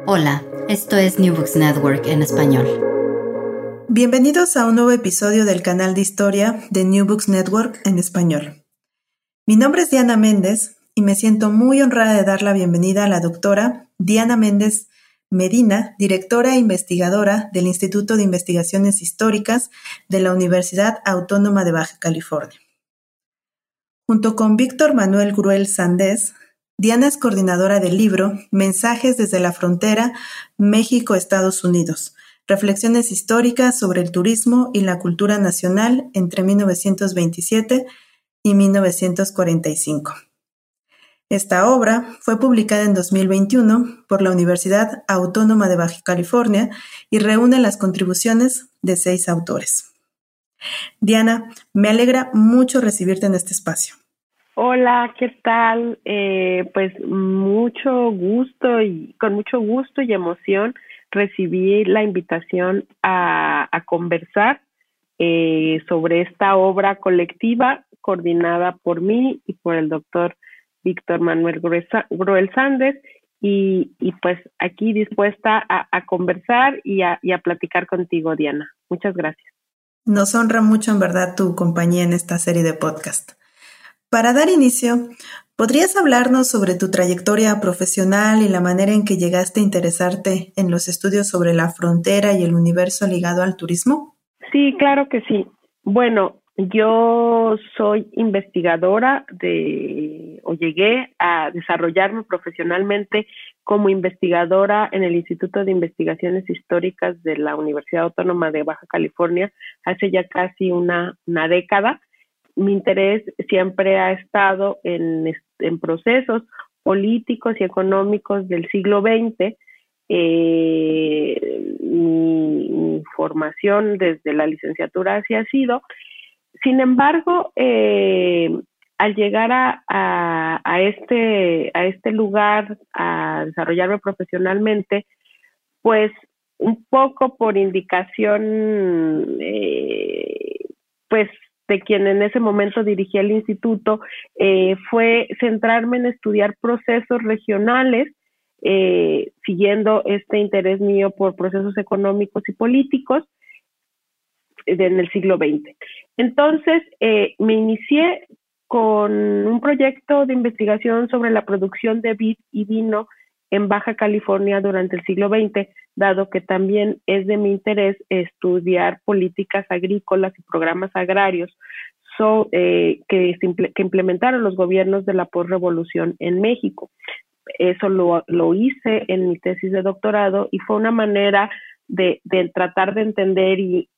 Hola, esto es New Books Network en español. Bienvenidos a un nuevo episodio del canal de historia de New Books Network en español. Mi nombre es Diana Méndez y me siento muy honrada de dar la bienvenida a la doctora Diana Méndez Medina, directora e investigadora del Instituto de Investigaciones Históricas de la Universidad Autónoma de Baja California. Junto con Víctor Manuel Gruel Sandés, Diana es coordinadora del libro Mensajes desde la frontera México-Estados Unidos, reflexiones históricas sobre el turismo y la cultura nacional entre 1927 y 1945. Esta obra fue publicada en 2021 por la Universidad Autónoma de Baja California y reúne las contribuciones de seis autores. Diana, me alegra mucho recibirte en este espacio. Hola, ¿qué tal? Eh, pues mucho gusto y con mucho gusto y emoción recibí la invitación a, conversar eh, sobre esta obra colectiva coordinada por mí y por el doctor Víctor Manuel Gruel Sández y, pues aquí dispuesta a, conversar y a, y a platicar contigo, Diana. Muchas gracias. Nos honra mucho en verdad tu compañía en esta serie de podcast. Para dar inicio, ¿podrías hablarnos sobre tu trayectoria profesional y la manera en que llegaste a interesarte en los estudios sobre la frontera y el universo ligado al turismo? Sí, claro que sí. Bueno, yo soy investigadora de, o llegué a desarrollarme profesionalmente como investigadora en el Instituto de Investigaciones Históricas de la Universidad Autónoma de Baja California hace ya casi una, una década mi interés siempre ha estado en, procesos políticos y económicos del siglo XX. Eh, mi, formación desde la licenciatura así ha sido. Sin embargo, eh, al llegar a, este, a este lugar, a desarrollarme profesionalmente, pues un poco por indicación, eh, pues de quien en ese momento dirigía el instituto, eh, fue centrarme en estudiar procesos regionales, eh, siguiendo este interés mío por procesos económicos y políticos en el siglo XX. Entonces, eh, me inicié con un proyecto de investigación sobre la producción de vid y vino en Baja California durante el siglo XX, dado que también es de mi interés estudiar políticas agrícolas y programas agrarios eh, que, implementaron los gobiernos de la postrevolución en México. Eso lo, lo, hice en mi tesis de doctorado y fue una manera de, tratar de entender y,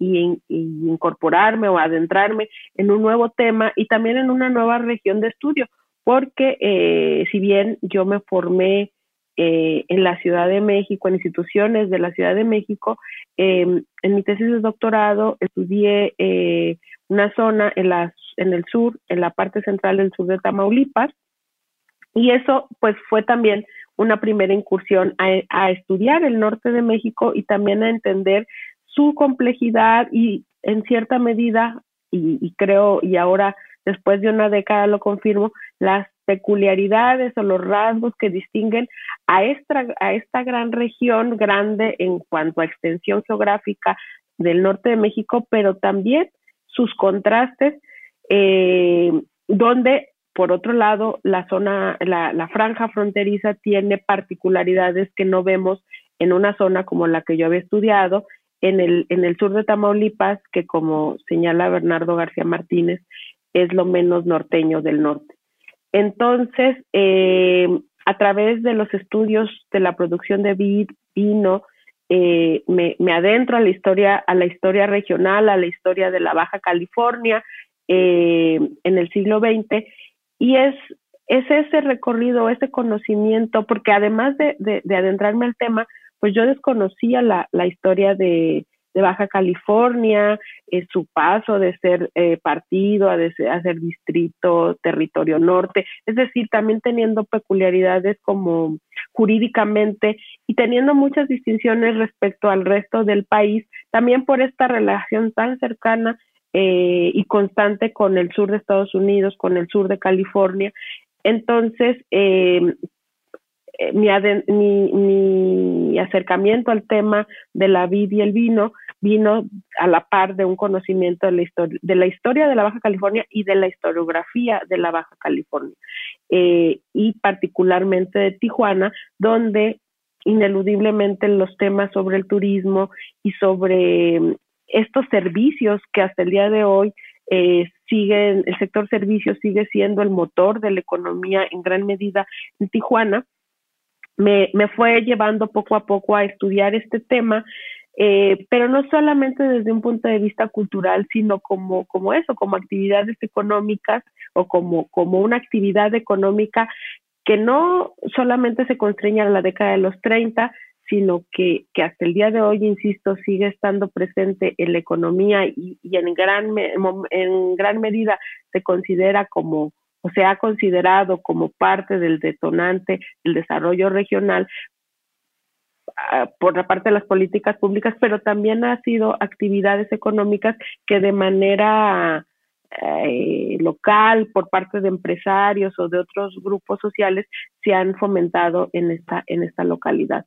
incorporarme o adentrarme en un nuevo tema y también en una nueva región de estudio, porque eh, si bien yo me formé eh, en la Ciudad de México, en instituciones de la Ciudad de México. Em, en mi tesis de doctorado estudié eh, una zona en, la, en el sur, en la parte central del sur de Tamaulipas, y eso pues fue también una primera incursión a, estudiar el norte de México y también a entender su complejidad y en cierta medida, y creo, y ahora después de una década lo confirmo, las peculiaridades o los rasgos que distinguen a esta, a esta gran región grande en cuanto a extensión geográfica del norte de México, pero también sus contrastes, eh, donde por otro lado la zona, la, la franja fronteriza tiene particularidades que no vemos en una zona como la que yo había estudiado, en el, en el sur de Tamaulipas, que como señala Bernardo García Martínez, es lo menos norteño del norte. Entonces, eh, a través de los estudios de la producción de vino, eh, me, adentro a la historia, a la historia regional, a la historia de la Baja California eh, en el siglo XX, y es, es ese recorrido, ese conocimiento, porque además de, de, adentrarme al tema, pues yo desconocía la historia de, de Baja California, eh, su paso de ser eh, partido a, de ser, distrito, territorio norte, es decir, también teniendo peculiaridades como jurídicamente y teniendo muchas distinciones respecto al resto del país, también por esta relación tan cercana eh, y constante con el sur de Estados Unidos, con el sur de California. Entonces, mi, mi, mi, acercamiento al tema de la vid y el vino vino a la par de un conocimiento de la, historia, de la historia de la Baja California y de la historiografía de la Baja California, eh, y particularmente de Tijuana, donde ineludiblemente los temas sobre el turismo y sobre mm, estos servicios que hasta el día de hoy eh, siguen, el sector servicios sigue siendo el motor de la economía en gran medida en Tijuana, me, me fue llevando poco a poco a estudiar este tema eh, pero no solamente desde un punto de vista cultural, sino como, como eso, como actividades económicas o como, como una actividad económica que no solamente se constreña a la década de los 30, sino que, que hasta el día de hoy, insisto, sigue estando presente en la economía y, y en, gran, en gran medida se considera como, o se ha considerado como parte del detonante del desarrollo regional, por la parte de las políticas públicas, pero también ha sido actividades económicas que de manera eh, local, por parte de empresarios o de otros grupos sociales, se han fomentado en esta, en esta localidad.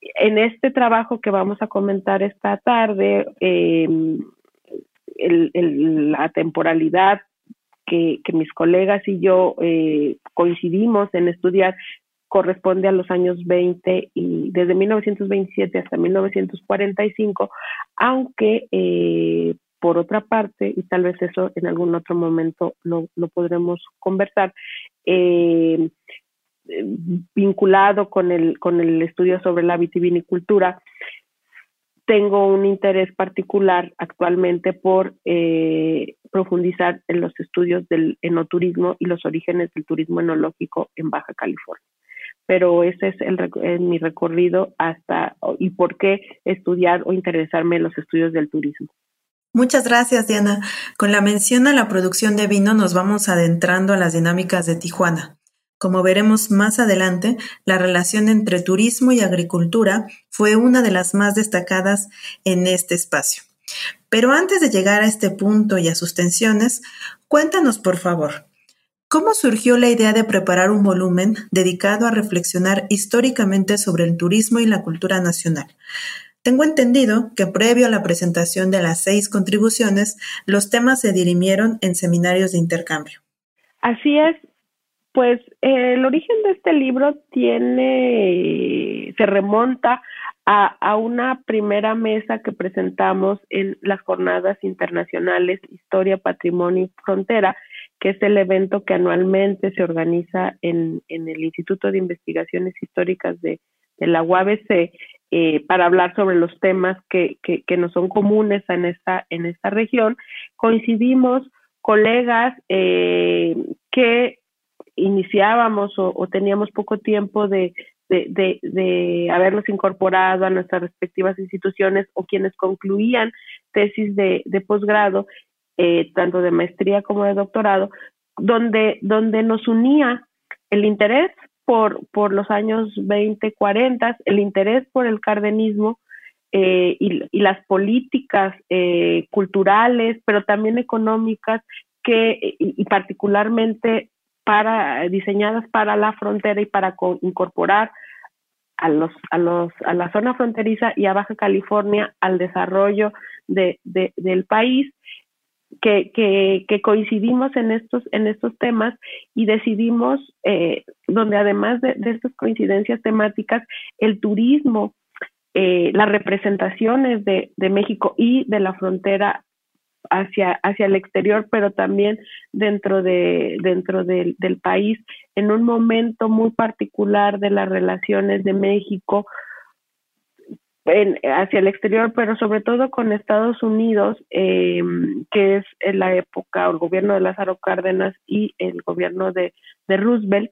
En este trabajo que vamos a comentar esta tarde, em, la temporalidad que, que, mis colegas y yo eh, coincidimos en estudiar corresponde a los años 20 y desde 1927 hasta 1945, aunque eh, por otra parte, y tal vez eso en algún otro momento lo, podremos conversar, eh, vinculado con el, con el estudio sobre la vitivinicultura, tengo un interés particular actualmente por eh, profundizar en los estudios del enoturismo y los orígenes del turismo enológico en Baja California pero ese es el, mi recorrido hasta y por qué estudiar o interesarme en los estudios del turismo. Muchas gracias, Diana. Con la mención a la producción de vino nos vamos adentrando a las dinámicas de Tijuana. Como veremos más adelante, la relación entre turismo y agricultura fue una de las más destacadas en este espacio. Pero antes de llegar a este punto y a sus tensiones, cuéntanos por favor, ¿Cómo surgió la idea de preparar un volumen dedicado a reflexionar históricamente sobre el turismo y la cultura nacional? Tengo entendido que previo a la presentación de las seis contribuciones, los temas se dirimieron en seminarios de intercambio. Así es, pues eh, el origen de este libro tiene, se remonta a, a, una primera mesa que presentamos en las jornadas internacionales Historia, Patrimonio y Frontera, que es el evento que anualmente se organiza en, en el Instituto de Investigaciones Históricas de, la UABC eh, para hablar sobre los temas que, que, nos son comunes en esta, en esta región. Coincidimos colegas eh, que iniciábamos o, teníamos poco tiempo de, de, de, habernos incorporado a nuestras respectivas instituciones o quienes concluían tesis de, de posgrado eh, tanto de maestría como de doctorado, donde, donde nos unía el interés por, por los años 20, 40, el interés por el cardenismo eh, y, las políticas eh, culturales, pero también económicas, que, y, particularmente para, diseñadas para la frontera y para incorporar a, los, a, los, a la zona fronteriza y a Baja California al desarrollo de, de, del país que, que, coincidimos en estos, en estos temas y decidimos, eh, donde además de, estas coincidencias temáticas, el turismo, eh, las representaciones de, de, México y de la frontera hacia, hacia el exterior, pero también dentro, de, dentro del país, en un momento muy particular de las relaciones de México hacia el exterior, pero sobre todo con Estados Unidos, eh, que es en la época, el gobierno de Lázaro Cárdenas y el gobierno de, Roosevelt,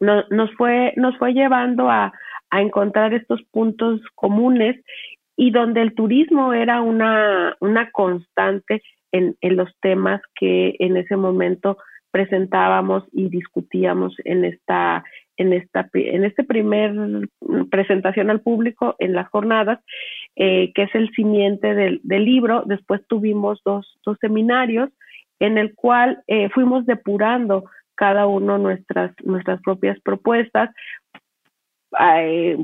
nos, fue, nos fue llevando a, encontrar estos puntos comunes y donde el turismo era una, una constante en, en los temas que en ese momento presentábamos y discutíamos en esta en esta en este primer presentación al público en las jornadas eh, que es el simiente del, libro. Después tuvimos dos, dos seminarios en el cual eh, fuimos depurando cada uno nuestras nuestras propias propuestas.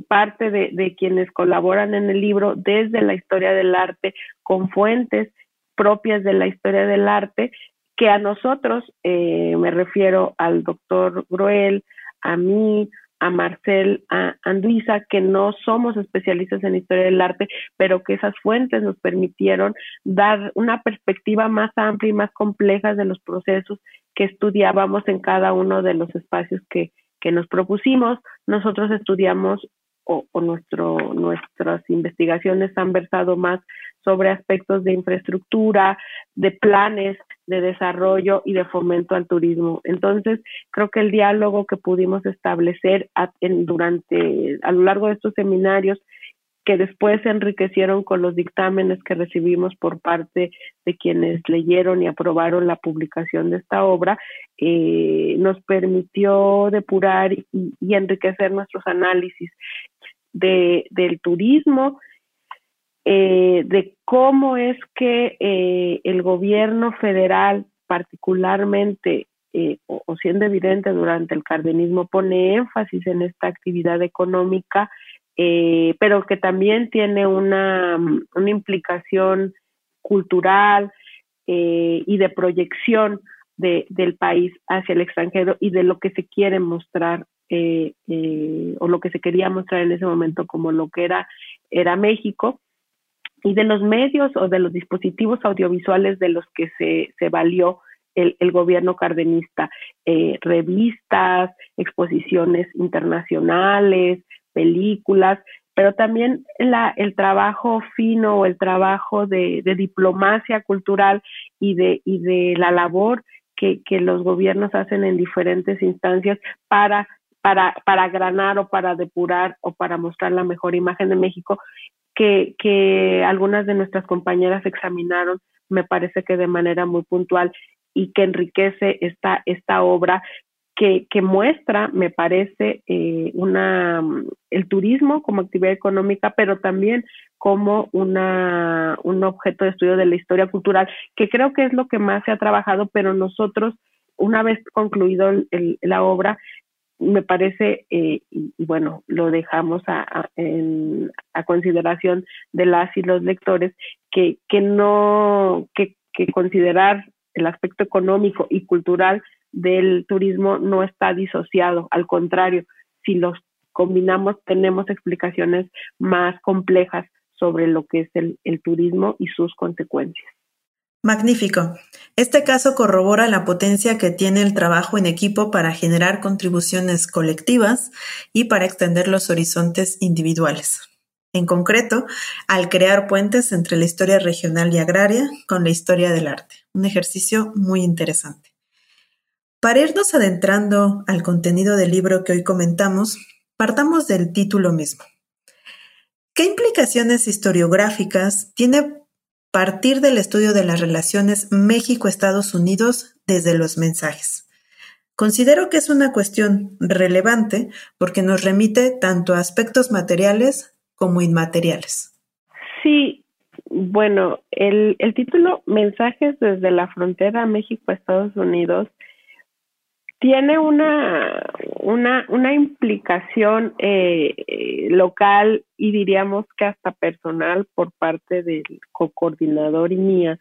Parte de, de quienes colaboran en el libro desde la historia del arte con fuentes propias de la historia del arte que a nosotros, eh, me refiero al doctor Groel, a mí, a Marcel, a Anduisa, que no somos especialistas en historia del arte, pero que esas fuentes nos permitieron dar una perspectiva más amplia y más compleja de los procesos que estudiábamos en cada uno de los espacios que, que nos propusimos. Nosotros estudiamos o, o nuestro, nuestras investigaciones han versado más sobre aspectos de infraestructura, de planes de desarrollo y de fomento al turismo. Entonces, creo que el diálogo que pudimos establecer durante a lo largo de estos seminarios que después se enriquecieron con los dictámenes que recibimos por parte de quienes leyeron y aprobaron la publicación de esta obra, eh, nos permitió depurar y, enriquecer nuestros análisis de, del turismo, eh, de cómo es que eh, el gobierno federal, particularmente, eh, o, siendo evidente durante el cardenismo, pone énfasis en esta actividad económica, pero que también tiene una, una implicación cultural y de proyección de, del país hacia el extranjero y de lo que se quiere mostrar o lo que se quería mostrar en ese momento como lo que era, era México y de los medios o de los dispositivos audiovisuales de los que se, se valió el, el, gobierno cardenista, eh, revistas, exposiciones internacionales, películas, pero también la, el trabajo fino o el trabajo de, de, diplomacia cultural y de, y de la labor que, que los gobiernos hacen en diferentes instancias para para, para granar o para depurar o para mostrar la mejor imagen de México que, que algunas de nuestras compañeras examinaron, me parece que de manera muy puntual y que enriquece esta, esta obra que, que, muestra, me parece, eh, una, el turismo como actividad económica, pero también como una, un objeto de estudio de la historia cultural, que creo que es lo que más se ha trabajado, pero nosotros, una vez concluido la obra, me parece, eh, y, bueno, lo dejamos a, en, a, consideración de las y los lectores, que, que no, que, que considerar el aspecto económico y cultural del turismo no está disociado, al contrario, si los combinamos tenemos explicaciones más complejas sobre lo que es el, el turismo y sus consecuencias. Magnífico. Este caso corrobora la potencia que tiene el trabajo en equipo para generar contribuciones colectivas y para extender los horizontes individuales. En concreto, al crear puentes entre la historia regional y agraria con la historia del arte. Un ejercicio muy interesante. Para irnos adentrando al contenido del libro que hoy comentamos, partamos del título mismo. ¿Qué implicaciones historiográficas tiene partir del estudio de las relaciones México-Estados Unidos desde los mensajes. Considero que es una cuestión relevante porque nos remite tanto a aspectos materiales como inmateriales. Sí, bueno, el, título Mensajes desde la frontera México-Estados Unidos tiene una, una, una implicación eh, eh, local y diríamos que hasta personal por parte del co-coordinador y mía,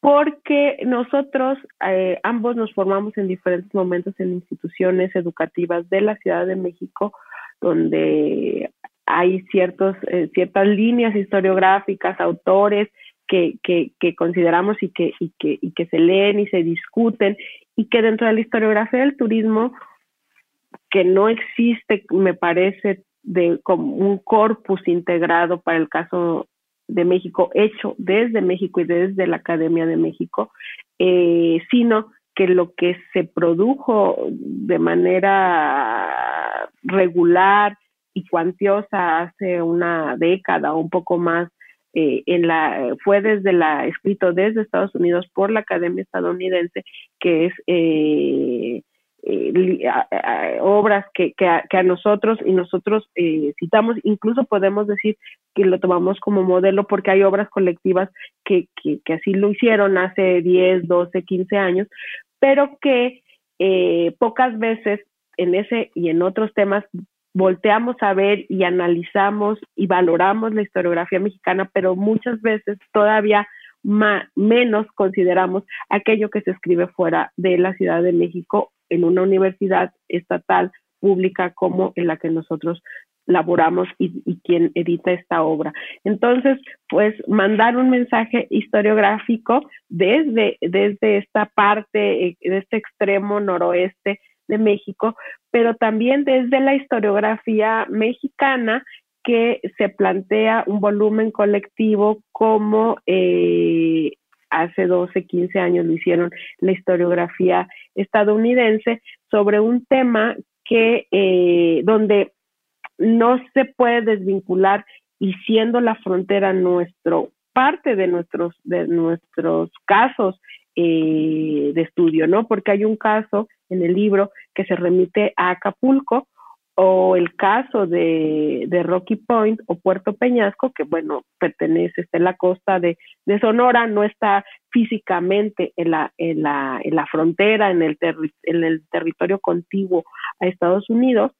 porque nosotros eh, ambos nos formamos en diferentes momentos en instituciones educativas de la Ciudad de México, donde hay ciertos, eh, ciertas líneas historiográficas, autores que, que, que consideramos y que, que, y que se leen y se discuten, y que dentro de la historiografía del turismo, que no existe, me parece, de como un corpus integrado para el caso de México hecho desde México y desde la Academia de México, eh, sino que lo que se produjo de manera regular y cuantiosa hace una década o un poco más eh, fue desde la escrito desde Estados Unidos por la Academia estadounidense que es eh, eh, obras que, a, nosotros y nosotros eh, citamos, incluso podemos decir que lo tomamos como modelo porque hay obras colectivas que, así lo hicieron hace 10, 12, 15 años, pero que pocas veces en ese y en otros temas volteamos a ver y analizamos y valoramos la historiografía mexicana, pero muchas veces todavía menos consideramos aquello que se escribe fuera de la Ciudad de México en una universidad estatal pública como en la que nosotros laboramos y, quien edita esta obra. Entonces, pues mandar un mensaje historiográfico desde, desde esta parte, eh, de este extremo noroeste de México, pero también desde la historiografía mexicana que se plantea un volumen colectivo como eh, hace 12, 15 años lo hicieron la historiografía estadounidense sobre un tema que eh, donde no se puede desvincular y siendo la frontera nuestro parte de nuestros de nuestros casos eh, de estudio, ¿no? Porque hay un caso en el libro que se remite a Acapulco o el caso de, de, Rocky Point o Puerto Peñasco, que bueno, pertenece, está en la costa de, de Sonora, no está físicamente en la, en la, en la frontera, en el, en el territorio contiguo a Estados Unidos,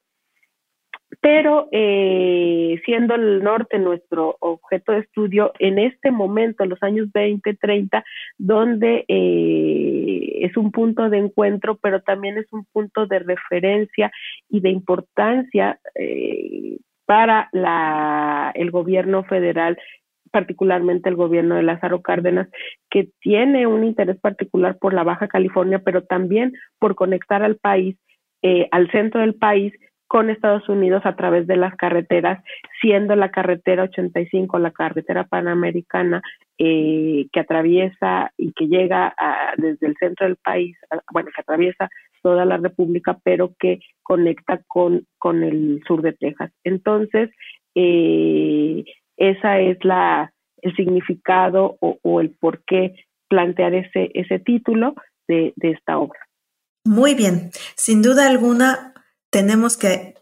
pero eh, siendo el norte nuestro objeto de estudio, en este momento, en los años 20, 30, donde eh, es un punto de encuentro, pero también es un punto de referencia y de importancia eh, para la, el gobierno federal particularmente el gobierno de Lázaro Cárdenas, que tiene un interés particular por la Baja California, pero también por conectar al país, al centro del país, con Estados Unidos a través de las carreteras, siendo la carretera 85 la carretera panamericana eh, que atraviesa y que llega desde el centro del país, bueno, que atraviesa toda la República, pero que conecta con, con el sur de Texas. Entonces, eh, esa es la el significado o, o, el por qué plantear ese, ese título de, de esta obra. Muy bien, sin duda alguna tenemos que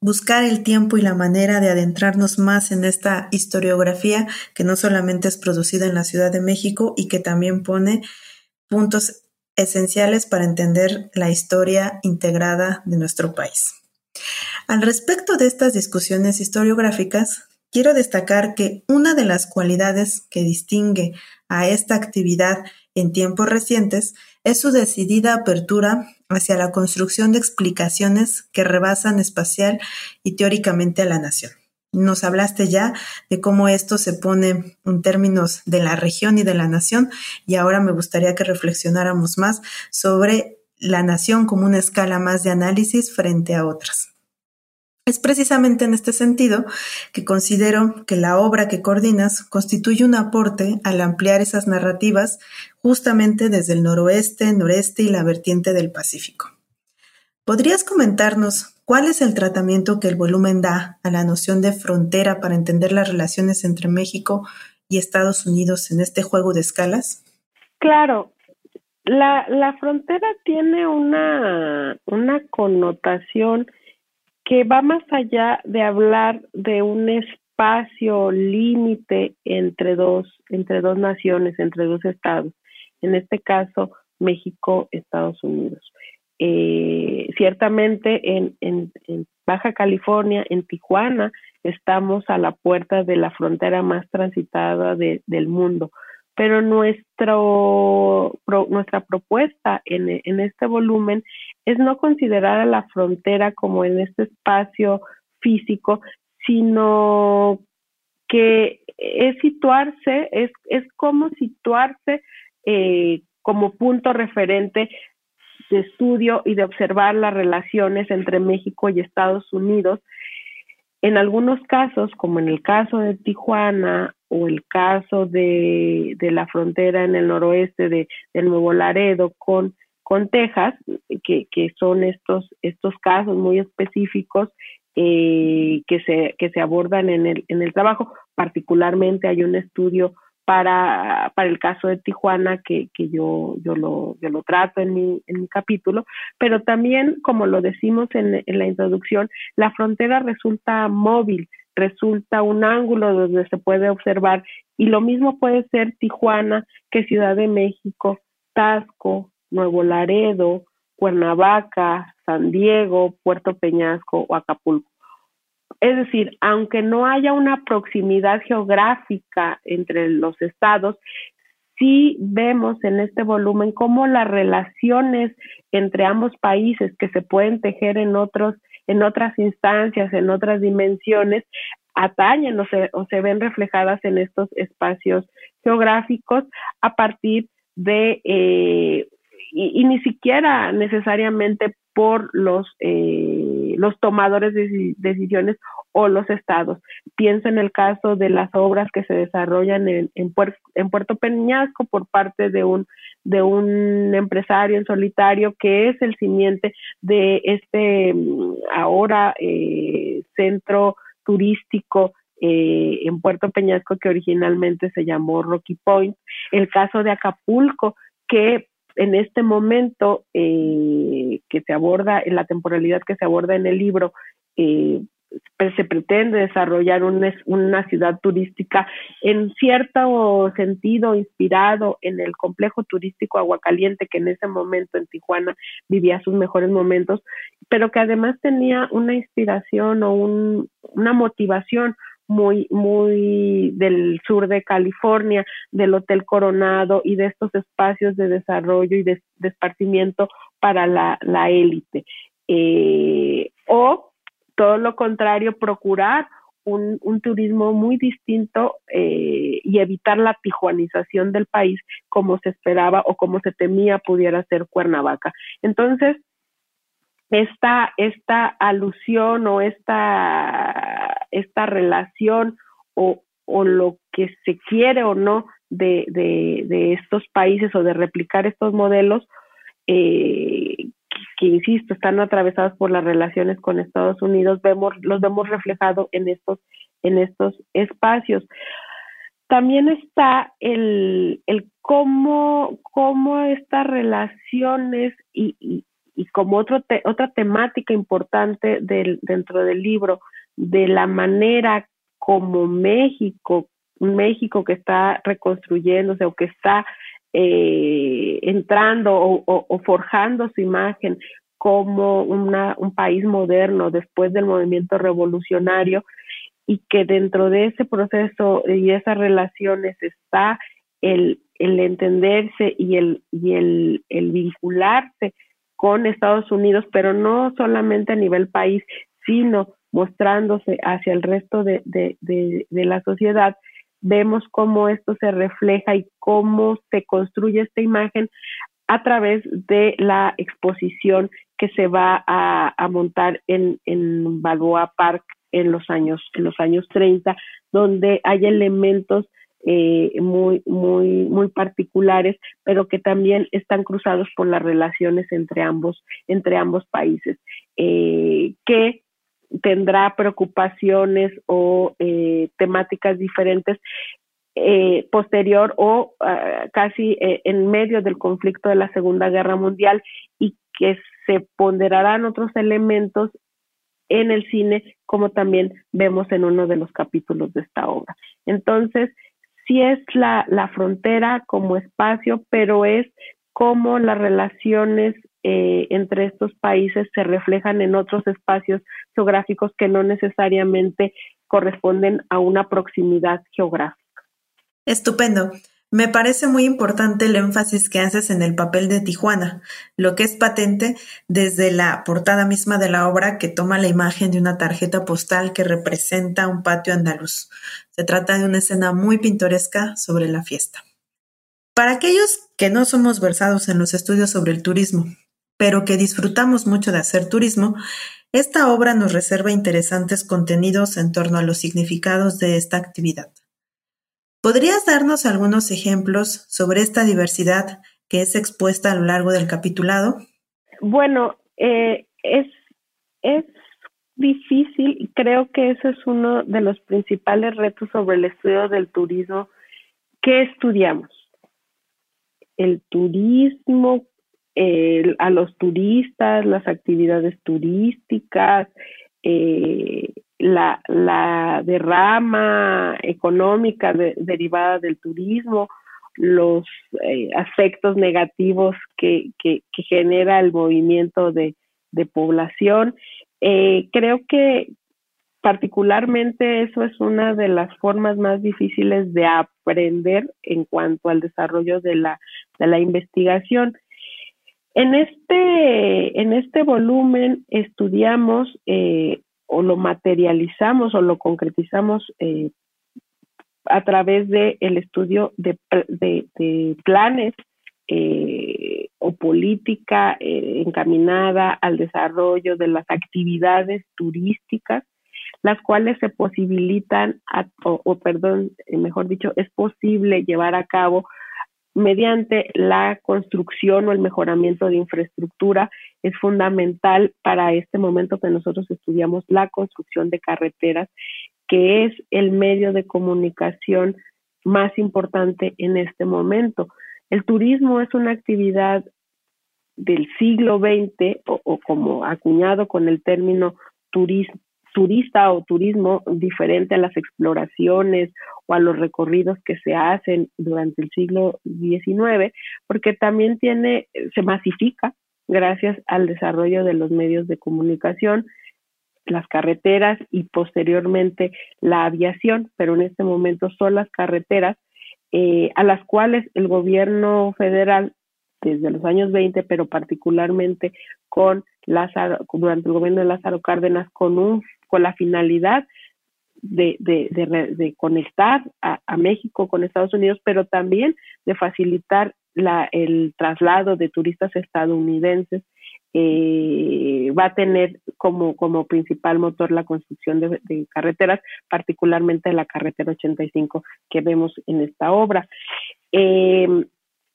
buscar el tiempo y la manera de adentrarnos más en esta historiografía que no solamente es producida en la Ciudad de México y que también pone puntos esenciales para entender la historia integrada de nuestro país. Al respecto de estas discusiones historiográficas, quiero destacar que una de las cualidades que distingue a esta actividad en tiempos recientes es su decidida apertura hacia la construcción de explicaciones que rebasan espacial y teóricamente a la nación. Nos hablaste ya de cómo esto se pone en términos de la región y de la nación y ahora me gustaría que reflexionáramos más sobre la nación como una escala más de análisis frente a otras. Es precisamente en este sentido que considero que la obra que coordinas constituye un aporte al ampliar esas narrativas justamente desde el noroeste, noreste y la vertiente del Pacífico. ¿Podrías comentarnos cuál es el tratamiento que el volumen da a la noción de frontera para entender las relaciones entre México y Estados Unidos en este juego de escalas? Claro, la, la frontera tiene una, una connotación que va más allá de hablar de un espacio límite entre dos, entre dos naciones, entre dos estados, en este caso México, Estados Unidos. Eh, ciertamente en, en, Baja California, en Tijuana, estamos a la puerta de la frontera más transitada del mundo, pero nuestro, nuestra propuesta en, en este volumen es no considerar a la frontera como en este espacio físico, sino que es situarse, es, es como situarse eh, como punto referente de estudio y de observar las relaciones entre México y Estados Unidos. En algunos casos, como en el caso de Tijuana o el caso de, la frontera en el noroeste de, Nuevo Laredo con, con Texas, que, son estos, estos casos muy específicos eh, que, se, que se abordan en el, en el trabajo. Particularmente hay un estudio para, para el caso de Tijuana que, que yo, yo, lo, yo lo trato en mi, en mi capítulo, pero también, como lo decimos en, en la introducción, la frontera resulta móvil, resulta un ángulo donde se puede observar y lo mismo puede ser Tijuana que Ciudad de México, Tasco, Nuevo Laredo, Cuernavaca, San Diego, Puerto Peñasco o Acapulco. Es decir, aunque no haya una proximidad geográfica entre los estados, sí vemos en este volumen cómo las relaciones entre ambos países que se pueden tejer en otros en otras instancias, en otras dimensiones, atañen o se, o se ven reflejadas en estos espacios geográficos a partir de, eh, y, ni siquiera necesariamente por los, eh, los tomadores de decisiones o los estados. Pienso en el caso de las obras que se desarrollan en, en, Puerto Peñasco por parte de un, de un empresario en solitario que es el simiente de este mm, ahora eh, centro turístico eh, en Puerto Peñasco que originalmente se llamó Rocky Point. El caso de Acapulco que en este momento eh, que se aborda, en la temporalidad que se aborda en el libro, eh, se pretende desarrollar una ciudad turística en cierto sentido inspirado en el complejo turístico Aguacaliente que en ese momento en Tijuana vivía sus mejores momentos, pero que además tenía una inspiración o una motivación muy, muy del sur de California, del Hotel Coronado y de estos espacios de desarrollo y de, esparcimiento para la, élite. Eh, o todo lo contrario, procurar un, turismo muy distinto eh, y evitar la tijuanización del país como se esperaba o como se temía pudiera ser Cuernavaca. Entonces, esta, esta alusión o esta, esta relación o, o lo que se quiere o no de, de, estos países o de replicar estos modelos, eh, que, insisto, están atravesados por las relaciones con Estados Unidos, vemos, los vemos reflejados en estos, en estos espacios. También está el, el cómo, cómo estas relaciones y, y como otro otra temática importante del, dentro del libro, de la manera como México, México que está reconstruyéndose o que está eh, entrando o, forjando su imagen como una, un país moderno después del movimiento revolucionario y que dentro de ese proceso y esas relaciones está el, entenderse y el, y el vincularse con Estados Unidos, pero no solamente a nivel país, sino mostrándose hacia el resto de, la sociedad, vemos cómo esto se refleja y cómo se construye esta imagen a través de la exposición que se va a, montar en, en Balboa Park en los años, en los años 30, donde hay elementos eh, muy, muy, muy particulares, pero que también están cruzados por las relaciones entre ambos, entre ambos países, eh, que tendrá preocupaciones o eh, temáticas diferentes posterior o ah, casi en medio del conflicto de la Segunda Guerra Mundial y que se ponderarán otros elementos en el cine, como también vemos en uno de los capítulos de esta obra. Entonces, sí es la, la frontera como espacio, pero es cómo las relaciones eh, entre estos países se reflejan en otros espacios geográficos que no necesariamente corresponden a una proximidad geográfica. Estupendo. Me parece muy importante el énfasis que haces en el papel de Tijuana, lo que es patente desde la portada misma de la obra que toma la imagen de una tarjeta postal que representa un patio andaluz. Se trata de una escena muy pintoresca sobre la fiesta. Para aquellos que no somos versados en los estudios sobre el turismo, pero que disfrutamos mucho de hacer turismo, esta obra nos reserva interesantes contenidos en torno a los significados de esta actividad. ¿Podrías darnos algunos ejemplos sobre esta diversidad que es expuesta a lo largo del capitulado? Bueno, eh, es, es difícil y creo que ese es uno de los principales retos sobre el estudio del turismo. ¿Qué estudiamos? El turismo, a los turistas, las actividades turísticas, eh, la, derrama económica derivada del turismo, los eh, aspectos negativos que, genera el movimiento de, población. Eh, creo que particularmente eso es una de las formas más difíciles de aprender en cuanto al desarrollo de la, investigación. En este, en este volumen estudiamos eh, o lo materializamos o lo concretizamos eh, a través del el estudio de, planes eh, o política eh, encaminada al desarrollo de las actividades turísticas, las cuales se posibilitan, o, perdón, mejor dicho, es posible llevar a cabo mediante la construcción o el mejoramiento de infraestructura es fundamental para este momento que nosotros estudiamos la construcción de carreteras, que es el medio de comunicación más importante en este momento. El turismo es una actividad del siglo XX o, como acuñado con el término turismo, turista o turismo diferente a las exploraciones o a los recorridos que se hacen durante el siglo XIX, porque también tiene, se masifica gracias al desarrollo de los medios de comunicación, las carreteras y posteriormente la aviación, pero en este momento son las carreteras eh, a las cuales el gobierno federal desde los años 20, pero particularmente con Lázaro, durante el gobierno de Lázaro Cárdenas, con un con la finalidad de, de, conectar a, México con Estados Unidos, pero también de facilitar la, el traslado de turistas estadounidenses. Eh, va a tener como, principal motor la construcción de, carreteras, particularmente la carretera 85 que vemos en esta obra. Eh,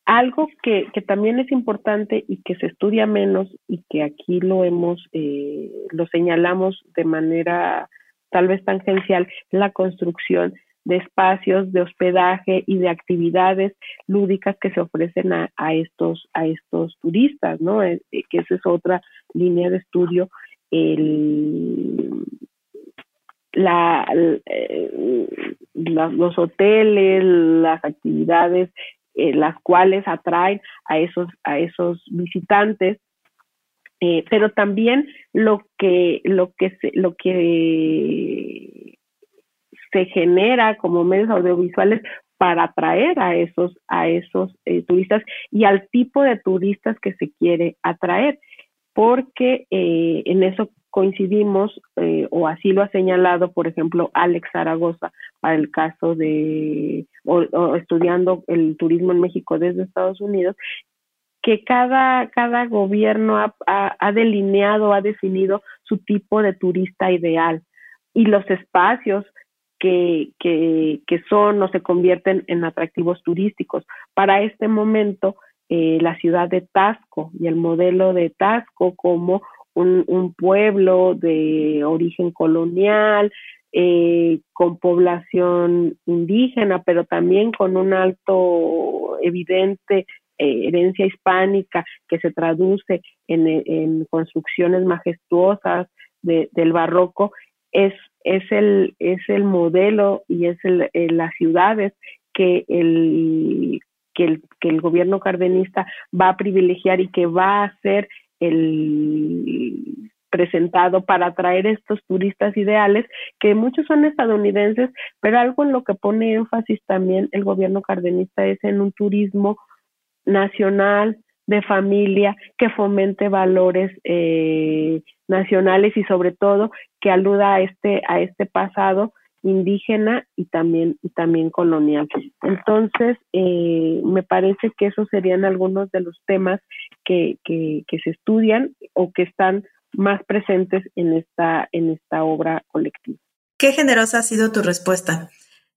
algo que, que, también es importante y que se estudia menos y que aquí lo hemos, eh, lo señalamos de manera tal vez tangencial, la construcción de espacios de hospedaje y de actividades lúdicas que se ofrecen a, a estos a estos turistas, ¿no? Eh, que esa es otra línea de estudio. El, la, eh, los hoteles, las actividades eh, las cuales atraen a esos, a esos visitantes. Eh, pero también lo que lo que se, lo que se genera como medios audiovisuales para atraer a esos a esos eh, turistas y al tipo de turistas que se quiere atraer porque en eso coincidimos, eh, o así lo ha señalado, por ejemplo, Alex Zaragoza, para el caso de, estudiando el turismo en México desde Estados Unidos, que cada, cada gobierno ha, ha, delineado, ha definido su tipo de turista ideal y los espacios que, que, que son o se convierten en atractivos turísticos. Para este momento, eh, la ciudad de Tasco y el modelo de Tasco como un, pueblo de origen colonial, eh, con población indígena, pero también con un alto evidente eh, herencia hispánica que se traduce en, construcciones majestuosas del barroco, es, es, el, es el modelo y es eh, las ciudades que el, que el, que el gobierno cardenista va a privilegiar y que va a hacer el, presentado para atraer estos turistas ideales, que muchos son estadounidenses, pero algo en lo que pone énfasis también el gobierno cardenista es en un turismo nacional, de familia, que fomente valores eh, nacionales y sobre todo que aluda a este, a este pasado indígena y también, y también colonial. Entonces, eh, me parece que esos serían algunos de los temas que, se estudian o que están más presentes en esta, en esta obra colectiva. Qué generosa ha sido tu respuesta.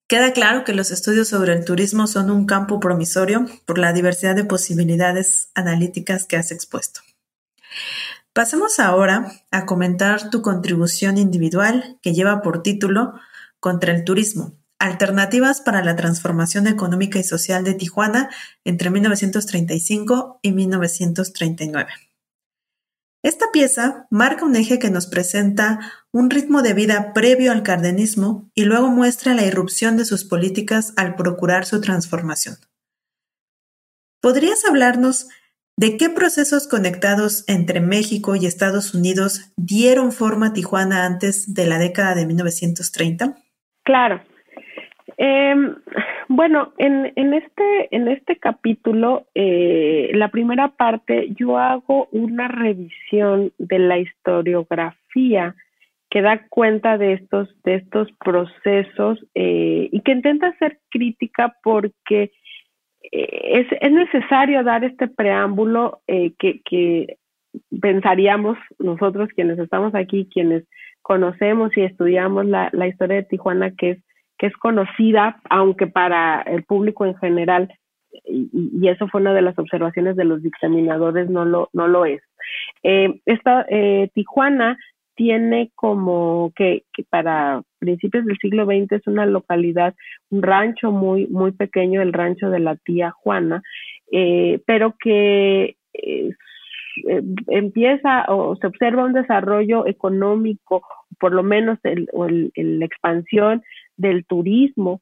Queda claro que los estudios sobre el turismo son un campo promisorio por la diversidad de posibilidades analíticas que has expuesto. Pasemos ahora a comentar tu contribución individual que lleva por título Contra el turismo, alternativas para la transformación económica y social de Tijuana entre 1935 y 1939. Esta pieza marca un eje que nos presenta un ritmo de vida previo al cardenismo y luego muestra la irrupción de sus políticas al procurar su transformación. ¿Podrías hablarnos de qué procesos conectados entre México y Estados Unidos dieron forma a Tijuana antes de la década de 1930? Claro. Eh, bueno, en, en, este, en este capítulo, eh, la primera parte, yo hago una revisión de la historiografía que da cuenta de estos, de estos procesos eh, y que intenta ser crítica porque eh, es, es, necesario dar este preámbulo eh, que, que pensaríamos nosotros quienes estamos aquí, quienes conocemos y estudiamos la, la historia de Tijuana, que es que es conocida, aunque para el público en general, y, eso fue una de las observaciones de los dictaminadores, no lo, no lo es. Eh, esta, eh, Tijuana tiene como que, para principios del siglo XX es una localidad, un rancho muy, muy pequeño, el rancho de la tía Juana, eh, pero que eh, eh, empieza o se observa un desarrollo económico, por lo menos el, el, la expansión del turismo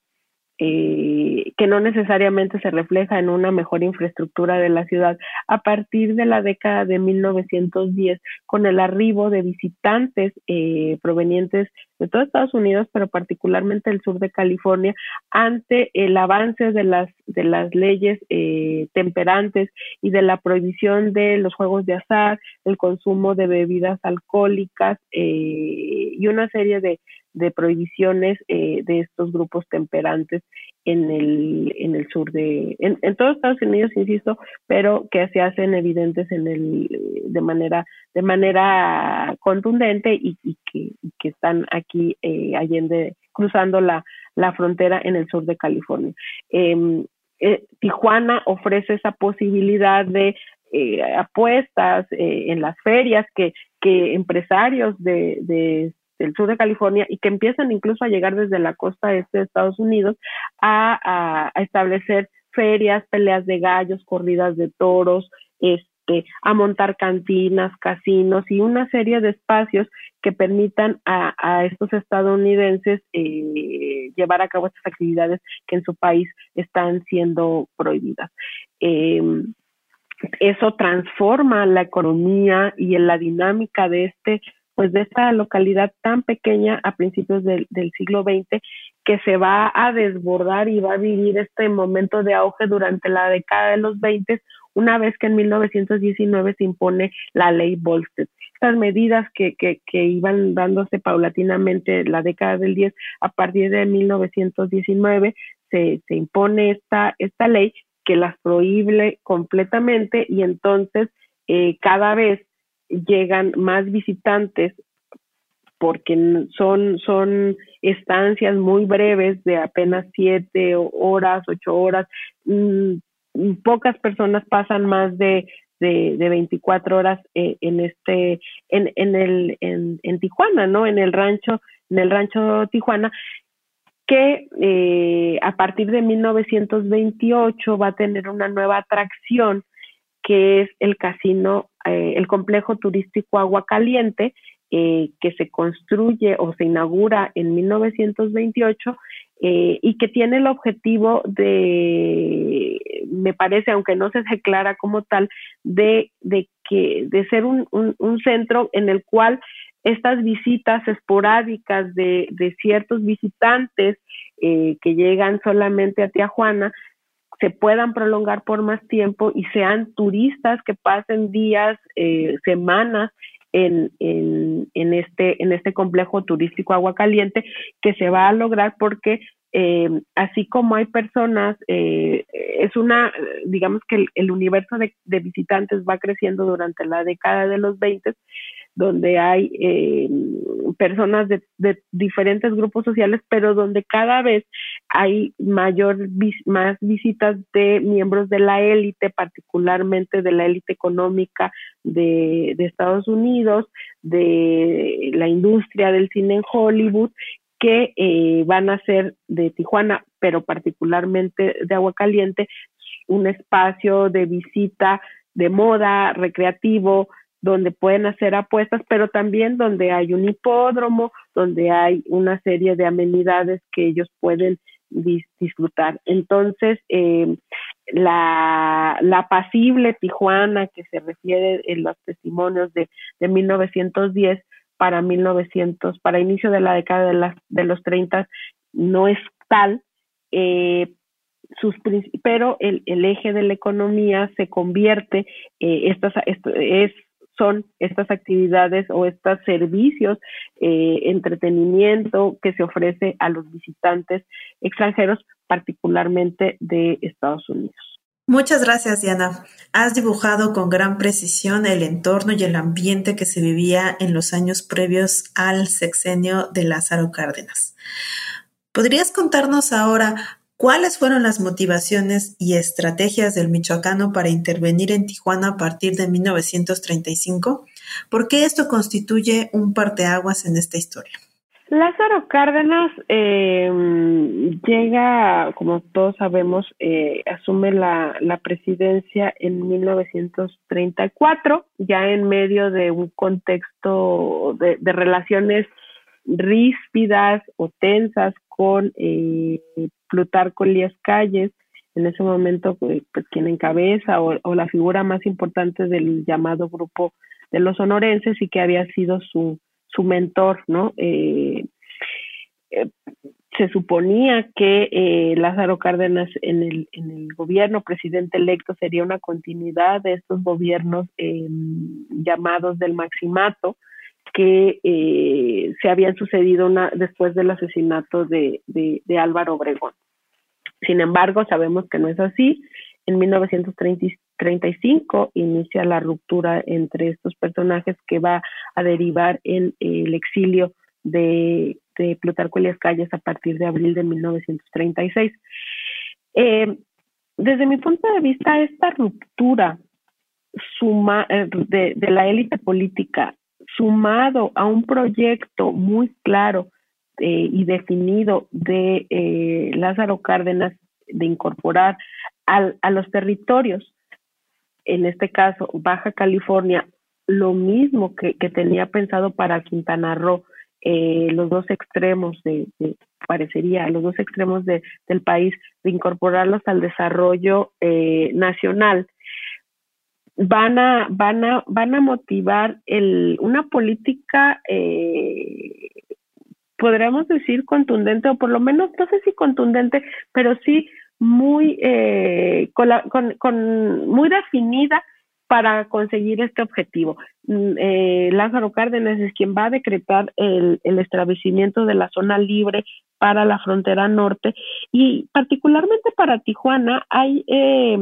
eh, que no necesariamente se refleja en una mejor infraestructura de la ciudad. A partir de la década de 1910 con el arribo de visitantes eh, provenientes de todo Estados Unidos pero particularmente del sur de California ante el avance de las de las leyes eh, temperantes y de la prohibición de los juegos de azar el consumo de bebidas alcohólicas eh, y una serie de de prohibiciones eh, de estos grupos temperantes en el, en el sur de, en, en todos Estados Unidos, insisto, pero que se hacen evidentes en el, de manera, de manera contundente y, y, que, y que, están aquí eh, allende, cruzando la, la frontera en el sur de California. Em, eh, Tijuana ofrece esa posibilidad de eh, apuestas eh, en las ferias que, que empresarios de del sur de California y que empiezan incluso a llegar desde la costa este de Estados Unidos a, establecer ferias, peleas de gallos, corridas de toros, este, a montar cantinas, casinos y una serie de espacios que permitan a, estos estadounidenses eh, llevar a cabo estas actividades que en su país están siendo prohibidas. Eh, eso transforma la economía y la dinámica de este pues de esta localidad tan pequeña a principios del, del, siglo XX que se va a desbordar y va a vivir este momento de auge durante la década de los 20 una vez que en 1919 se impone la ley Volstead. Estas medidas que, que, que iban dándose paulatinamente la década del 10 a partir de 1919 se, se impone esta, esta ley que las prohíbe completamente y entonces eh, cada vez llegan más visitantes porque son, son estancias muy breves de apenas siete horas, ocho horas. Mm, pocas personas pasan más de, de, de 24 horas eh, en este, en, en el, en, en Tijuana, ¿no? En el rancho, en el rancho Tijuana que eh, a partir de 1928 va a tener una nueva atracción que es el casino, eh, el complejo turístico Agua Caliente, eh, que se construye o se inaugura en 1928 eh, y que tiene el objetivo de, me parece, aunque no se declara como tal, de, de que de ser un, un, centro en el cual estas visitas esporádicas de, de ciertos visitantes eh, que llegan solamente a Tijuana se puedan prolongar por más tiempo y sean turistas que pasen días, eh, semanas en, en, este, en este complejo turístico Agua Caliente, que se va a lograr porque eh, así como hay personas, eh, es una, digamos que el, universo de, de, visitantes va creciendo durante la década de los 20, donde hay eh, personas de, diferentes grupos sociales, pero donde cada vez hay mayor más visitas de miembros de la élite, particularmente de la élite económica de, Estados Unidos, de la industria del cine en Hollywood, que eh, van a ser de Tijuana, pero particularmente de Agua Caliente, un espacio de visita de moda, recreativo, donde pueden hacer apuestas, pero también donde hay un hipódromo, donde hay una serie de amenidades que ellos pueden disfrutar. Entonces, eh, la, la pasible Tijuana que se refiere en los testimonios de, de 1910 para 1900, para inicio de la década de, las, de los 30, no es tal, eh, sus, pero el, el, eje de la economía se convierte, eh, estas, es son estas actividades o estos servicios, eh, entretenimiento que se ofrece a los visitantes extranjeros, particularmente de Estados Unidos. Muchas gracias, Diana. Has dibujado con gran precisión el entorno y el ambiente que se vivía en los años previos al sexenio de Lázaro Cárdenas. ¿Podrías contarnos ahora ¿Cuáles fueron las motivaciones y estrategias del michoacano para intervenir en Tijuana a partir de 1935? ¿Por qué esto constituye un parteaguas en esta historia? Lázaro Cárdenas eh, llega, como todos sabemos, eh, asume la, presidencia en 1934, ya en medio de un contexto de, relaciones ríspidas o tensas con eh, Plutarco Elías Calles, en ese momento pues, pues quien encabeza o, la figura más importante del llamado grupo de los sonorenses y que había sido su, su mentor, ¿no? Eh, eh, se suponía que eh, Lázaro Cárdenas en el, en el gobierno presidente electo sería una continuidad de estos gobiernos em, llamados del maximato, que eh, se habían sucedido una, después del asesinato de, de, Álvaro Obregón. Sin embargo, sabemos que no es así. En 1935 inicia la ruptura entre estos personajes que va a derivar en el exilio de, de Plutarco Elias Calles a partir de abril de 1936. Eh, desde mi punto de vista, esta ruptura suma, eh, de, de la élite política sumado a un proyecto muy claro eh, y definido de eh, Lázaro Cárdenas de incorporar a los territorios, en este caso Baja California, lo mismo que, tenía pensado para Quintana Roo, eh, los dos extremos de, parecería, los dos extremos de, del país, de incorporarlos al desarrollo nacional van a, van a, van a motivar el, una política, eh, podríamos decir, contundente, o por lo menos, no sé si contundente, pero sí muy, eh, con, con, con, muy definida para conseguir este objetivo. Mm, eh, Lázaro Cárdenas es quien va a decretar el, el, establecimiento de la zona libre para la frontera norte y particularmente para Tijuana hay eh,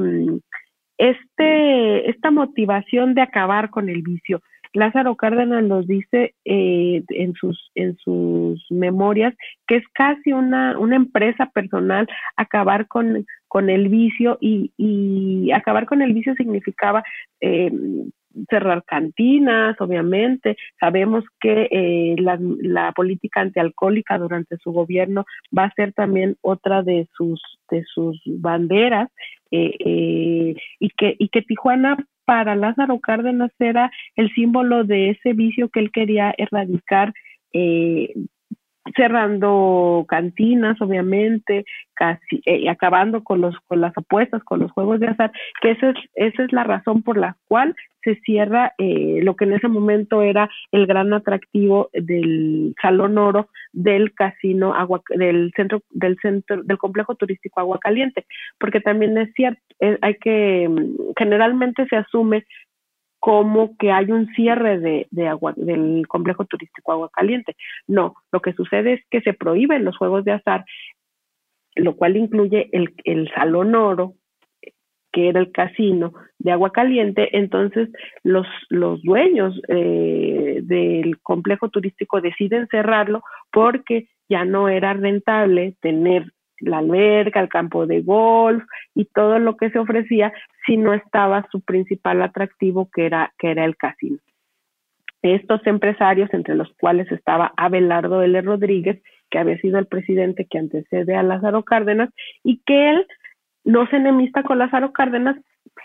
este, esta motivación de acabar con el vicio. Lázaro Cárdenas nos dice eh, en, sus, en sus memorias que es casi una, una empresa personal acabar con, con el vicio y, y acabar con el vicio significaba eh, cerrar cantinas, obviamente. Sabemos que eh, la, la, política antialcohólica durante su gobierno va a ser también otra de sus, de sus banderas eh, eh, y, que, y que Tijuana para Lázaro Cárdenas era el símbolo de ese vicio que él quería erradicar cerrando cantinas, obviamente, casi eh, acabando con los con las apuestas, con los juegos de azar, que esa es esa es la razón por la cual se cierra eh, lo que en ese momento era el gran atractivo del Salón Oro del casino agua del centro del centro del complejo turístico Agua Caliente, porque también es cierto, eh, hay que generalmente se asume como que hay un cierre de, agua, del complejo turístico Agua Caliente. No, lo que sucede es que se prohíben los juegos de azar, lo cual incluye el, el Salón Oro, que era el casino de agua caliente, entonces los, los dueños eh, del complejo turístico deciden cerrarlo porque ya no era rentable tener la alberca, el campo de golf y todo lo que se ofrecía si no estaba su principal atractivo que era, que era el casino. Estos empresarios, entre los cuales estaba Abelardo L. Rodríguez, que había sido el presidente que antecede a Lázaro Cárdenas, y que él no se enemista con Lázaro Cárdenas,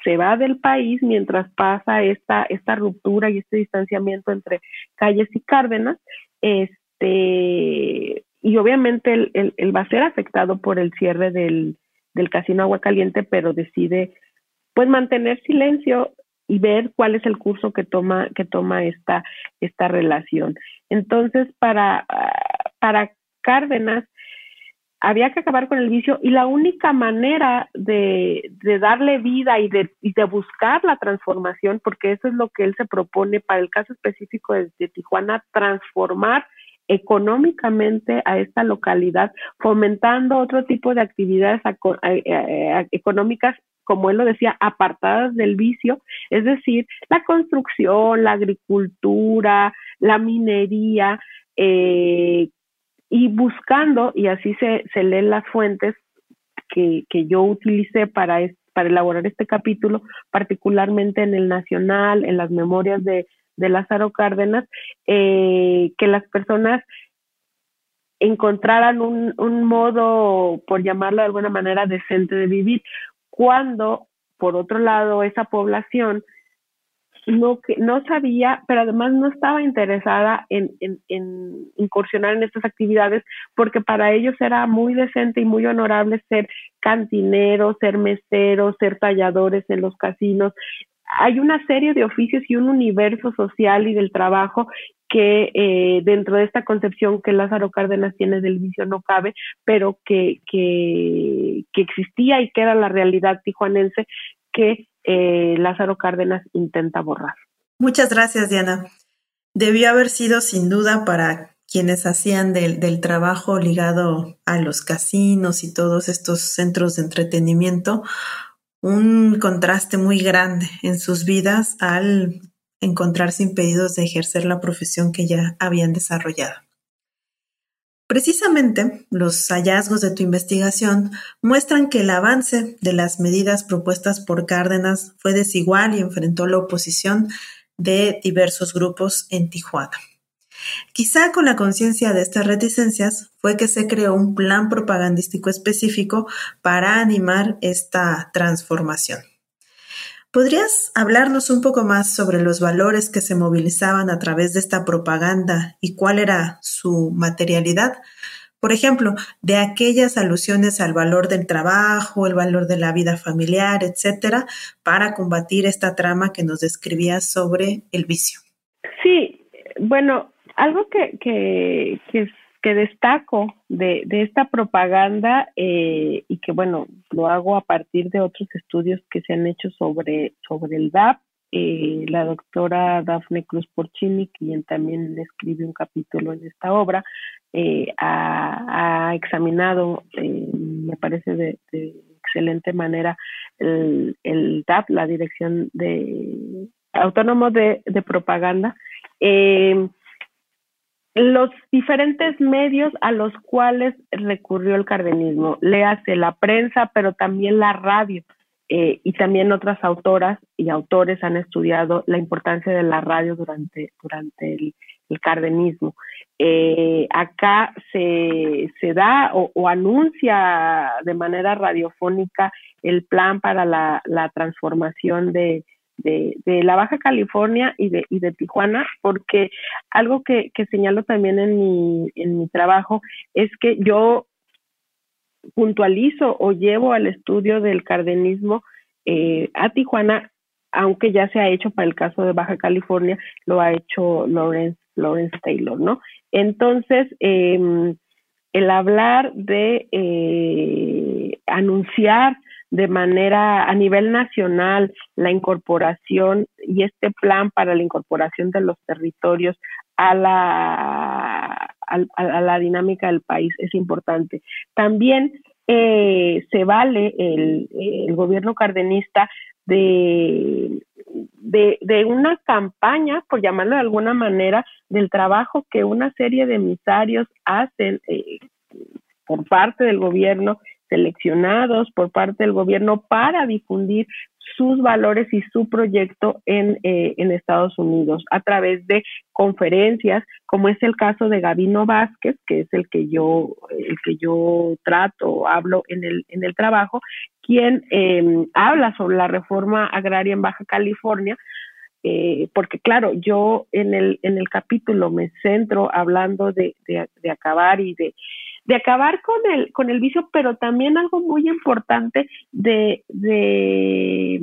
se va del país mientras pasa esta, esta ruptura y este distanciamiento entre Calles y Cárdenas, este, y obviamente él, va a ser afectado por el cierre del, del casino Agua Caliente, pero decide pues mantener silencio y ver cuál es el curso que toma que toma esta esta relación. Entonces, para para Cárdenas había que acabar con el vicio y la única manera de, darle vida y de, y de, buscar la transformación, porque eso es lo que él se propone para el caso específico de Tijuana, transformar económicamente a esta localidad, fomentando otro tipo de actividades económicas como él lo decía, apartadas del vicio, es decir, la construcción, la agricultura, la minería, eh, y buscando, y así se, se leen las fuentes que, que yo utilicé para, para elaborar este capítulo, particularmente en el Nacional, en las memorias de, de Lázaro Cárdenas, eh, que las personas encontraran un, un modo, por llamarlo de alguna manera, decente de vivir, cuando, por otro lado, esa población no, no sabía, pero además no estaba interesada en, incursionar en estas actividades, porque para ellos era muy decente y muy honorable ser cantineros, ser meseros, ser talladores en los casinos, hay una serie de oficios y un universo social y del trabajo que eh, dentro de esta concepción que Lázaro Cárdenas tiene del vicio no cabe, pero que, que, existía y que era la realidad tijuanense que eh, Lázaro Cárdenas intenta borrar. Muchas gracias, Diana. Debió haber sido sin duda para quienes hacían del, del trabajo ligado a los casinos y todos estos centros de entretenimiento un contraste muy grande en sus vidas al encontrarse impedidos de ejercer la profesión que ya habían desarrollado. Precisamente, los hallazgos de tu investigación muestran que el avance de las medidas propuestas por Cárdenas fue desigual y enfrentó la oposición de diversos grupos en Tijuana. Quizá con la conciencia de estas reticencias fue que se creó un plan propagandístico específico para animar esta transformación. ¿Podrías hablarnos un poco más sobre los valores que se movilizaban a través de esta propaganda y cuál era su materialidad? Por ejemplo, de aquellas alusiones al valor del trabajo, el valor de la vida familiar, etcétera, para combatir esta trama que nos describías sobre el vicio. Sí, bueno, algo que, que, que, destaco de, de, esta propaganda y que, bueno, lo hago a partir de otros estudios que se han hecho sobre, sobre el DAP. la doctora Dafne Cruz Porcini, quien también escribe un capítulo en esta obra, ha, ha, examinado, me parece de, excelente manera, el, el DAP, la Dirección de Autónomo de, de Propaganda. Eh, los diferentes medios a los cuales recurrió el cardenismo, léase la prensa, pero también la radio, eh, y también otras autoras y autores han estudiado la importancia de la radio durante, durante el, cardenismo. Eh, acá se, se da o, anuncia de manera radiofónica el plan para la, la transformación de, de, la Baja California y de, y de Tijuana, porque algo que, que señalo también en mi, en mi trabajo es que yo puntualizo o llevo al estudio del cardenismo eh, a Tijuana, aunque ya se ha hecho para el caso de Baja California, lo ha hecho Lawrence, Taylor, ¿no? Entonces, em, el hablar de eh, anunciar de manera a nivel nacional la incorporación y este plan para la incorporación de los territorios a la, a, la dinámica del país es importante. También eh, se vale el, gobierno cardenista de, de, de, una campaña, por llamarlo de alguna manera, del trabajo que una serie de emisarios hacen eh, por parte del gobierno seleccionados por parte del gobierno para difundir sus valores y su proyecto en, eh, en, Estados Unidos a través de conferencias, como es el caso de Gabino Vázquez, que es el que yo, el que yo trato, hablo en el, en el trabajo, quien em, habla sobre la reforma agraria en Baja California, eh, porque claro, yo en el, en el capítulo me centro hablando de, de acabar y de de acabar con el, con el vicio, pero también algo muy importante de, de,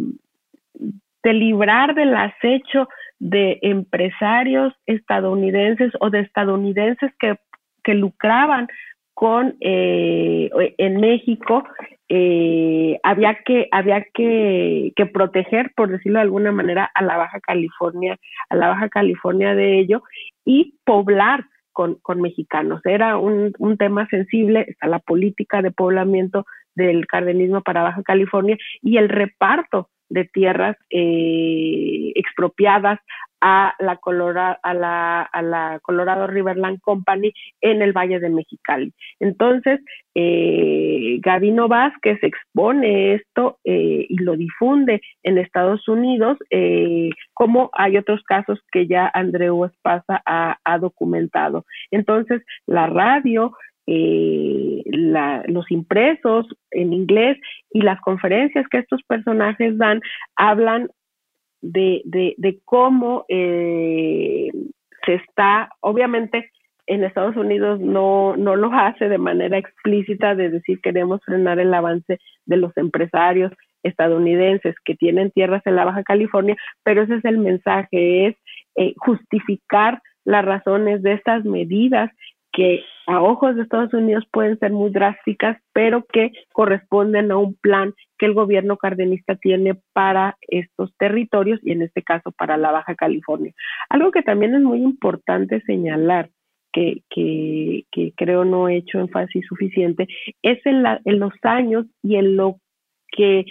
de librar del acecho de empresarios estadounidenses o de estadounidenses que, que lucraban con eh, en México eh, había que había que, que, proteger por decirlo de alguna manera a la Baja California a la Baja California de ello y poblar con, mexicanos. Era un, tema sensible, está la política de poblamiento del cardenismo para Baja California y el reparto de tierras eh, expropiadas a la, Colorado, a, la, a la Colorado Riverland Company en el Valle de Mexicali. Entonces, eh, Gabino Vázquez expone esto eh, y lo difunde en Estados Unidos, eh, como hay otros casos que ya Andreu Espasa ha, documentado. Entonces, la radio, eh, los impresos en inglés y las conferencias que estos personajes dan hablan de, de, de cómo eh, se está, obviamente en Estados Unidos no, no lo hace de manera explícita de decir queremos frenar el avance de los empresarios estadounidenses que tienen tierras en la Baja California, pero ese es el mensaje, es eh, justificar las razones de estas medidas que a ojos de Estados Unidos pueden ser muy drásticas, pero que corresponden a un plan que el gobierno cardenista tiene para estos territorios y en este caso para la Baja California. Algo que también es muy importante señalar, que, que, que creo no he hecho énfasis suficiente, es en, la, en los años y en lo que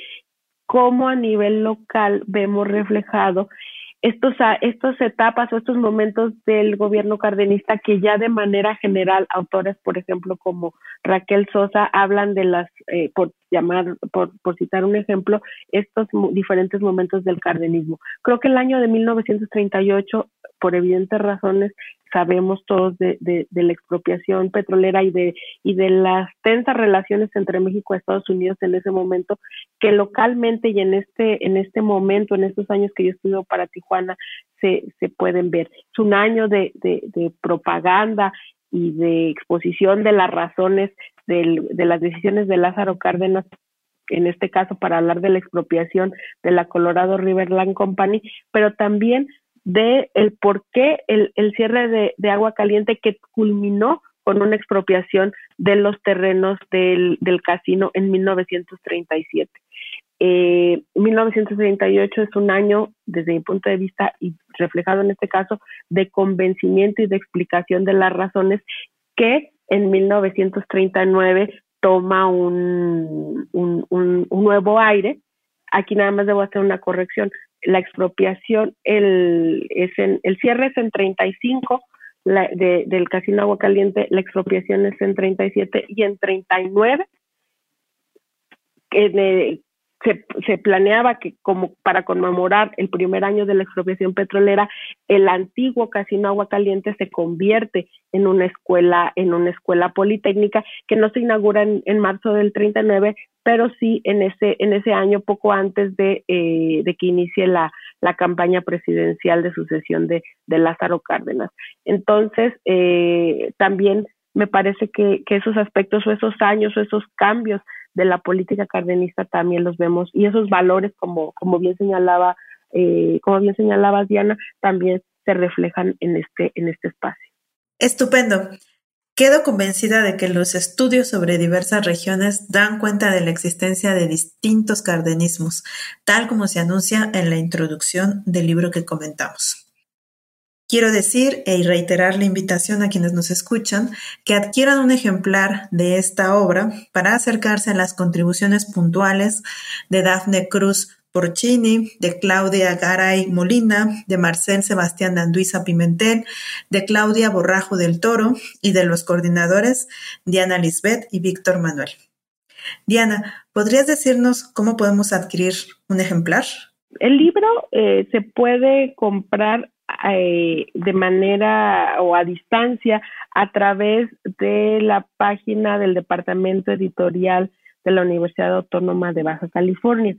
como a nivel local vemos reflejado estos, estas etapas o estos momentos del gobierno cardenista que ya de manera general autores, por ejemplo, como Raquel Sosa, hablan de las, eh, por llamar, por, por citar un ejemplo, estos diferentes momentos del cardenismo. Creo que el año de 1938, por evidentes razones, sabemos todos de, la expropiación petrolera y de, y de las tensas relaciones entre México y Estados Unidos en ese momento, que localmente y en este, en este momento, en estos años que yo estudio para Tijuana, se, se pueden ver. Es un año de propaganda y de exposición de las razones del, de las decisiones de Lázaro Cárdenas en este caso para hablar de la expropiación de la Colorado Riverland Company, pero también de el por qué el, el cierre de, agua caliente que culminó con una expropiación de los terrenos del, casino en 1937. Eh, 1938 es un año, desde mi punto de vista, y reflejado en este caso, de convencimiento y de explicación de las razones que en 1939 toma un, un, un nuevo aire. Aquí nada más debo hacer una corrección la expropiación, el, es en, el cierre es en 35, la, de, del Casino Agua Caliente, la expropiación es en 37 y en 39 eh, se, planeaba que como para conmemorar el primer año de la expropiación petrolera, el antiguo Casino Agua Caliente se convierte en una escuela, en una escuela politécnica que no se inaugura en, marzo del 39, pero sí en ese, en ese año, poco antes de, eh, de que inicie la, la campaña presidencial de sucesión de, de Lázaro Cárdenas. Entonces, eh, también me parece que, que esos aspectos o esos años o esos cambios de la política cardenista también los vemos y esos valores como como bien señalaba eh, como bien señalaba Diana también se reflejan en este en este espacio estupendo Quedo convencida de que los estudios sobre diversas regiones dan cuenta de la existencia de distintos cardenismos, tal como se anuncia en la introducción del libro que comentamos. Quiero decir e reiterar la invitación a quienes nos escuchan que adquieran un ejemplar de esta obra para acercarse a las contribuciones puntuales de Dafne Cruz Porcini, de Claudia Garay Molina, de Marcel Sebastián de Pimentel, de Claudia Borrajo del Toro y de los coordinadores Diana Lisbeth y Víctor Manuel. Diana, ¿podrías decirnos cómo podemos adquirir un ejemplar? El libro eh, se puede comprar eh, de manera o a distancia a través de la página del Departamento Editorial de la Universidad Autónoma de Baja California.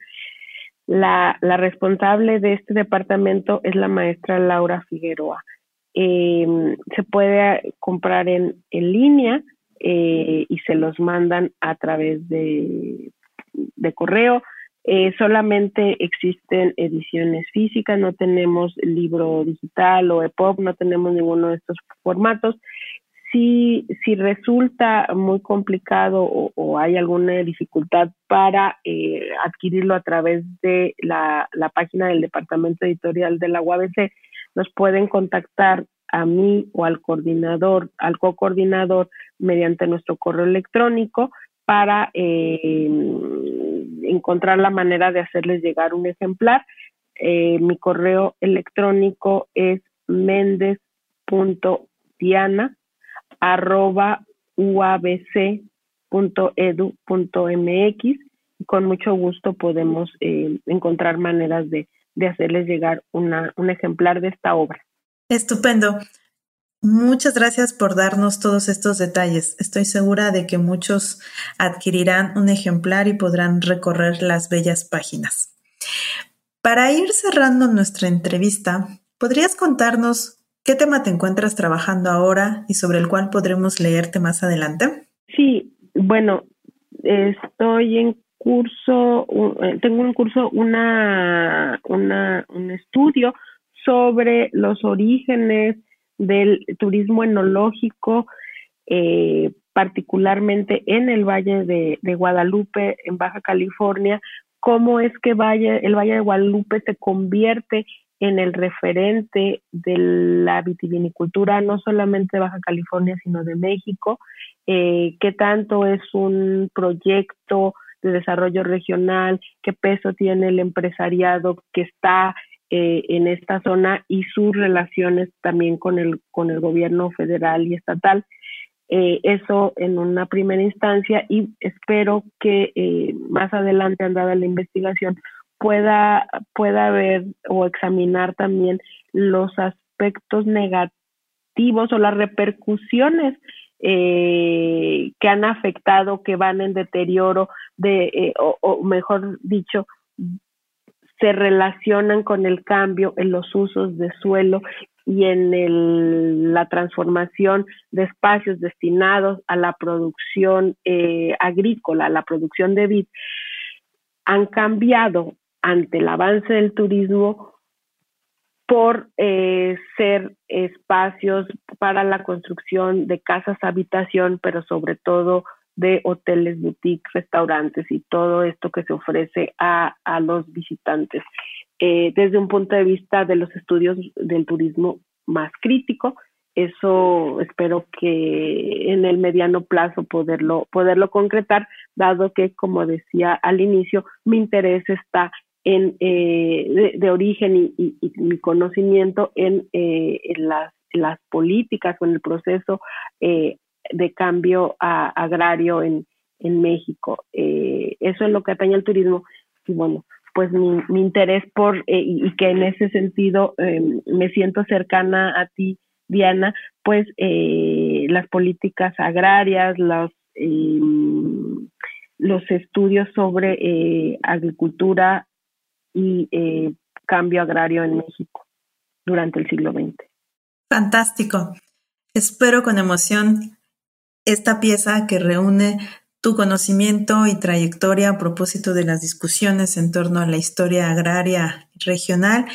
La, la responsable de este departamento es la maestra Laura Figueroa. Em, se puede comprar en, en línea eh, y se los mandan a través de, de correo eh, solamente existen ediciones físicas, no tenemos libro digital o EPUB, no tenemos ninguno de estos formatos. Si, si resulta muy complicado o, hay alguna dificultad para eh, adquirirlo a través de la, la página del departamento editorial de la UABC, nos pueden contactar a mí o al coordinador, al co-coordinador mediante nuestro correo electrónico para eh, encontrar la manera de hacerles llegar un ejemplar. Eh, mi correo electrónico es mendez.diana.uabc.edu.mx y con mucho gusto podemos eh, encontrar maneras de, de hacerles llegar una, un ejemplar de esta obra. Estupendo. Muchas gracias por darnos todos estos detalles. Estoy segura de que muchos adquirirán un ejemplar y podrán recorrer las bellas páginas. Para ir cerrando nuestra entrevista, ¿podrías contarnos qué tema te encuentras trabajando ahora y sobre el cual podremos leerte más adelante? Sí, bueno, estoy en curso, eh, tengo un curso, una, una, un estudio sobre los orígenes del turismo enológico, eh, particularmente en el Valle de, Guadalupe, en Baja California, cómo es que el Valle de Guadalupe se convierte en el referente de la vitivinicultura, no solamente de Baja California, sino de México, eh, qué tanto es un proyecto de desarrollo regional, qué peso tiene el empresariado que está eh, en esta zona y sus relaciones también con el, con el gobierno federal y estatal. Eh, eso en una primera instancia y espero que eh, más adelante, andada la investigación, pueda, pueda ver o examinar también los aspectos negativos o las repercusiones que han afectado, que van en deterioro de, o, mejor dicho, se relacionan con el cambio en los usos de suelo y en la transformación de espacios destinados a la producción eh, agrícola, a la producción de vid, han cambiado ante el avance del turismo por eh, ser espacios para la construcción de casas habitación, pero sobre todo de hoteles, boutiques, restaurantes y todo esto que se ofrece a, a los visitantes. Eh, desde un punto de vista de los estudios del turismo más crítico, eso espero que en el mediano plazo poderlo, poderlo concretar, dado que, como decía al inicio, mi interés está en, eh, de, origen y, mi conocimiento en, eh, en, las, las políticas o en el proceso eh, de cambio agrario en, México. Eh, eso es lo que atañe al turismo. y bueno, pues mi, interés por, eh, y, que en ese sentido em, me siento cercana a ti, Diana, pues eh, las políticas agrarias, los, em, los estudios sobre agricultura y cambio agrario en México durante el siglo XX. Fantástico. Espero con emoción esta pieza que reúne tu conocimiento y trayectoria a propósito de las discusiones en torno a la historia agraria regional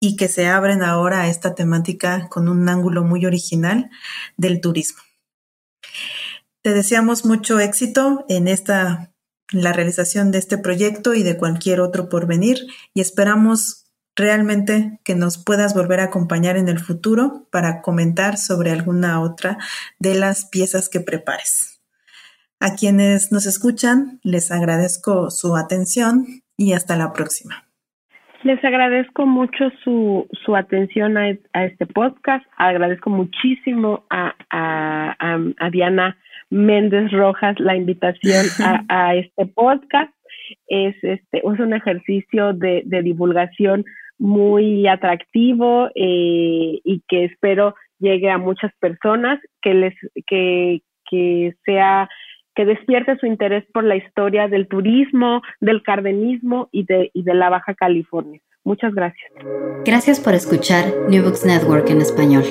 y que se abren ahora a esta temática con un ángulo muy original del turismo. Te deseamos mucho éxito en esta la realización de este proyecto y de cualquier otro por venir y esperamos realmente que nos puedas volver a acompañar en el futuro para comentar sobre alguna otra de las piezas que prepares. A quienes nos escuchan, les agradezco su atención y hasta la próxima. Les agradezco mucho su, su atención a, este podcast. Agradezco muchísimo a, a, Diana Méndez Rojas la invitación a, este podcast. Es, este, es un ejercicio de, divulgación muy atractivo eh, y que espero llegue a muchas personas, que les que, que sea que despierte su interés por la historia del turismo, del cardenismo y de, y de la Baja California. Muchas gracias. Gracias por escuchar New Books Network en español.